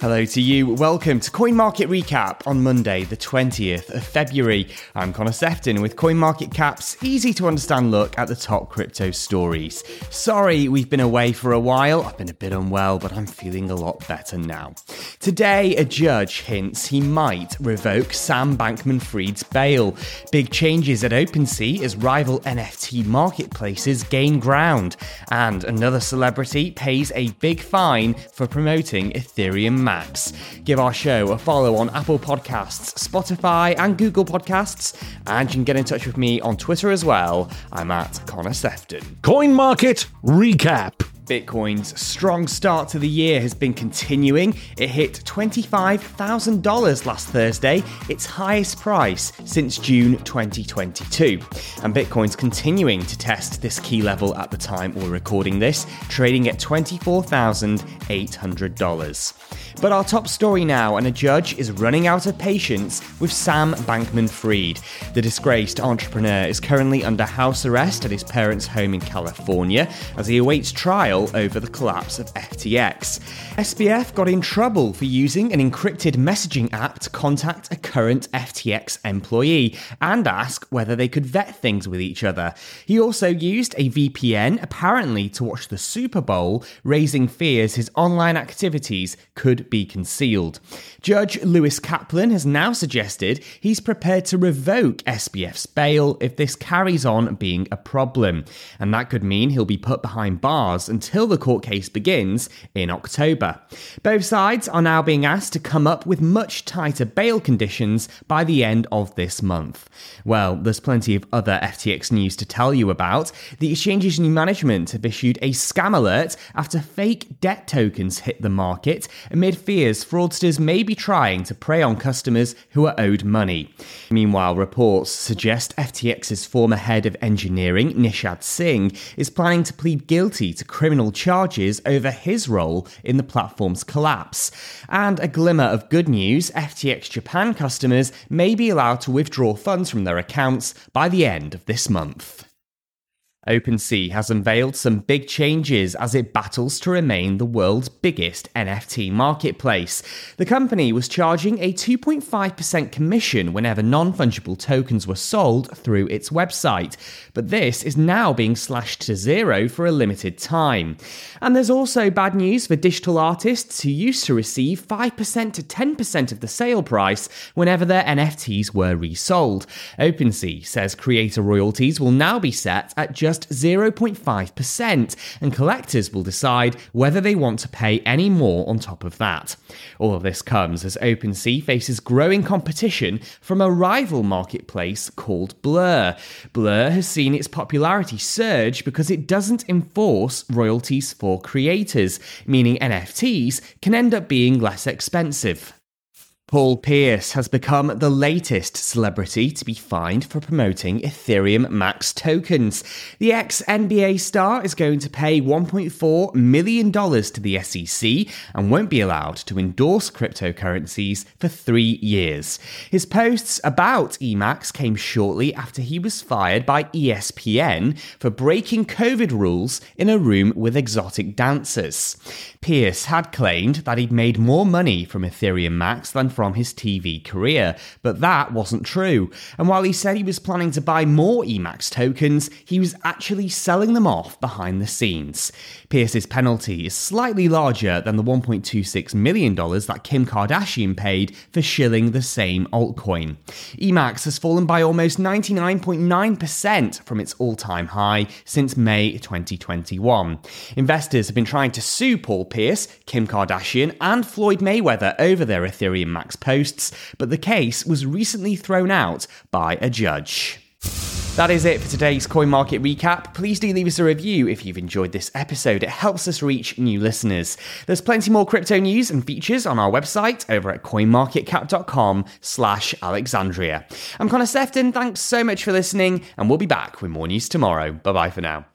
Hello to you. Welcome to Coin Market Recap on Monday, the 20th of February. I'm Connor Sefton with Coin Market Cap's easy to understand look at the top crypto stories. Sorry, we've been away for a while. I've been a bit unwell, but I'm feeling a lot better now. Today, a judge hints he might revoke Sam Bankman Fried's bail. Big changes at OpenSea as rival NFT marketplaces gain ground. And another celebrity pays a big fine for promoting Ethereum Give our show a follow on Apple Podcasts, Spotify, and Google Podcasts, and you can get in touch with me on Twitter as well. I'm at Connor Sefton. Coin Market Recap. Bitcoin's strong start to the year has been continuing. It hit $25,000 last Thursday, its highest price since June 2022. And Bitcoin's continuing to test this key level at the time we're recording this, trading at $24,800. But our top story now, and a judge is running out of patience with Sam Bankman Fried. The disgraced entrepreneur is currently under house arrest at his parents' home in California as he awaits trial over the collapse of FTX. SBF got in trouble for using an encrypted messaging app to contact a current FTX employee and ask whether they could vet things with each other. He also used a VPN apparently to watch the Super Bowl, raising fears his online activities could be concealed. Judge Lewis Kaplan has now suggested he's prepared to revoke SBF's bail if this carries on being a problem, and that could mean he'll be put behind bars until the court case begins in October. Both sides are now being asked to come up with much tighter bail conditions by the end of this month. Well, there's plenty of other FTX news to tell you about. The exchange's new management have issued a scam alert after fake debt tokens hit the market amid fears fraudsters may be trying to prey on customers who are owed money. Meanwhile, reports suggest FTX's former head of engineering, Nishad Singh, is planning to plead guilty to criminal charges over his role in the platform's collapse. And a glimmer of good news FTX Japan customers may be allowed to withdraw funds from their accounts by the end of this month. OpenSea has unveiled some big changes as it battles to remain the world's biggest NFT marketplace. The company was charging a 2.5% commission whenever non fungible tokens were sold through its website, but this is now being slashed to zero for a limited time. And there's also bad news for digital artists who used to receive 5% to 10% of the sale price whenever their NFTs were resold. OpenSea says creator royalties will now be set at just just 0.5%, and collectors will decide whether they want to pay any more on top of that. All of this comes as OpenSea faces growing competition from a rival marketplace called Blur. Blur has seen its popularity surge because it doesn't enforce royalties for creators, meaning NFTs can end up being less expensive. Paul Pierce has become the latest celebrity to be fined for promoting Ethereum Max tokens. The ex NBA star is going to pay $1.4 million to the SEC and won't be allowed to endorse cryptocurrencies for three years. His posts about Emax came shortly after he was fired by ESPN for breaking COVID rules in a room with exotic dancers. Pierce had claimed that he'd made more money from Ethereum Max than from his TV career, but that wasn't true. And while he said he was planning to buy more Emax tokens, he was actually selling them off behind the scenes. Pierce's penalty is slightly larger than the $1.26 million that Kim Kardashian paid for shilling the same altcoin. Emax has fallen by almost 99.9% from its all time high since May 2021. Investors have been trying to sue Paul Pierce, Kim Kardashian, and Floyd Mayweather over their Ethereum Posts, but the case was recently thrown out by a judge. That is it for today's coin market recap. Please do leave us a review if you've enjoyed this episode. It helps us reach new listeners. There's plenty more crypto news and features on our website over at coinmarketcap.com slash Alexandria. I'm Connor Sefton. Thanks so much for listening, and we'll be back with more news tomorrow. Bye bye for now.